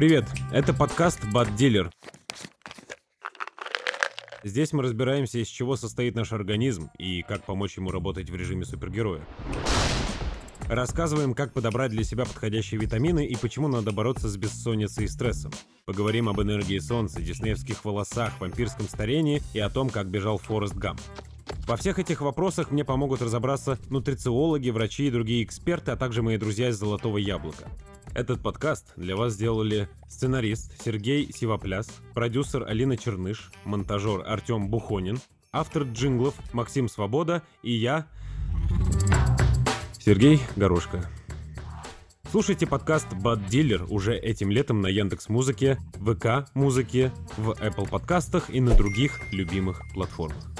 Привет, это подкаст Bad Dealer. Здесь мы разбираемся, из чего состоит наш организм и как помочь ему работать в режиме супергероя. Рассказываем, как подобрать для себя подходящие витамины и почему надо бороться с бессонницей и стрессом. Поговорим об энергии солнца, диснеевских волосах, вампирском старении и о том, как бежал Форест Гамп. Во всех этих вопросах мне помогут разобраться нутрициологи, врачи и другие эксперты, а также мои друзья из «Золотого яблока». Этот подкаст для вас сделали сценарист Сергей Сивопляс, продюсер Алина Черныш, монтажер Артем Бухонин, автор джинглов Максим Свобода и я, Сергей Горошко. Слушайте подкаст Bad Dealer уже этим летом на Яндекс Музыке, ВК Музыке, в Apple подкастах и на других любимых платформах.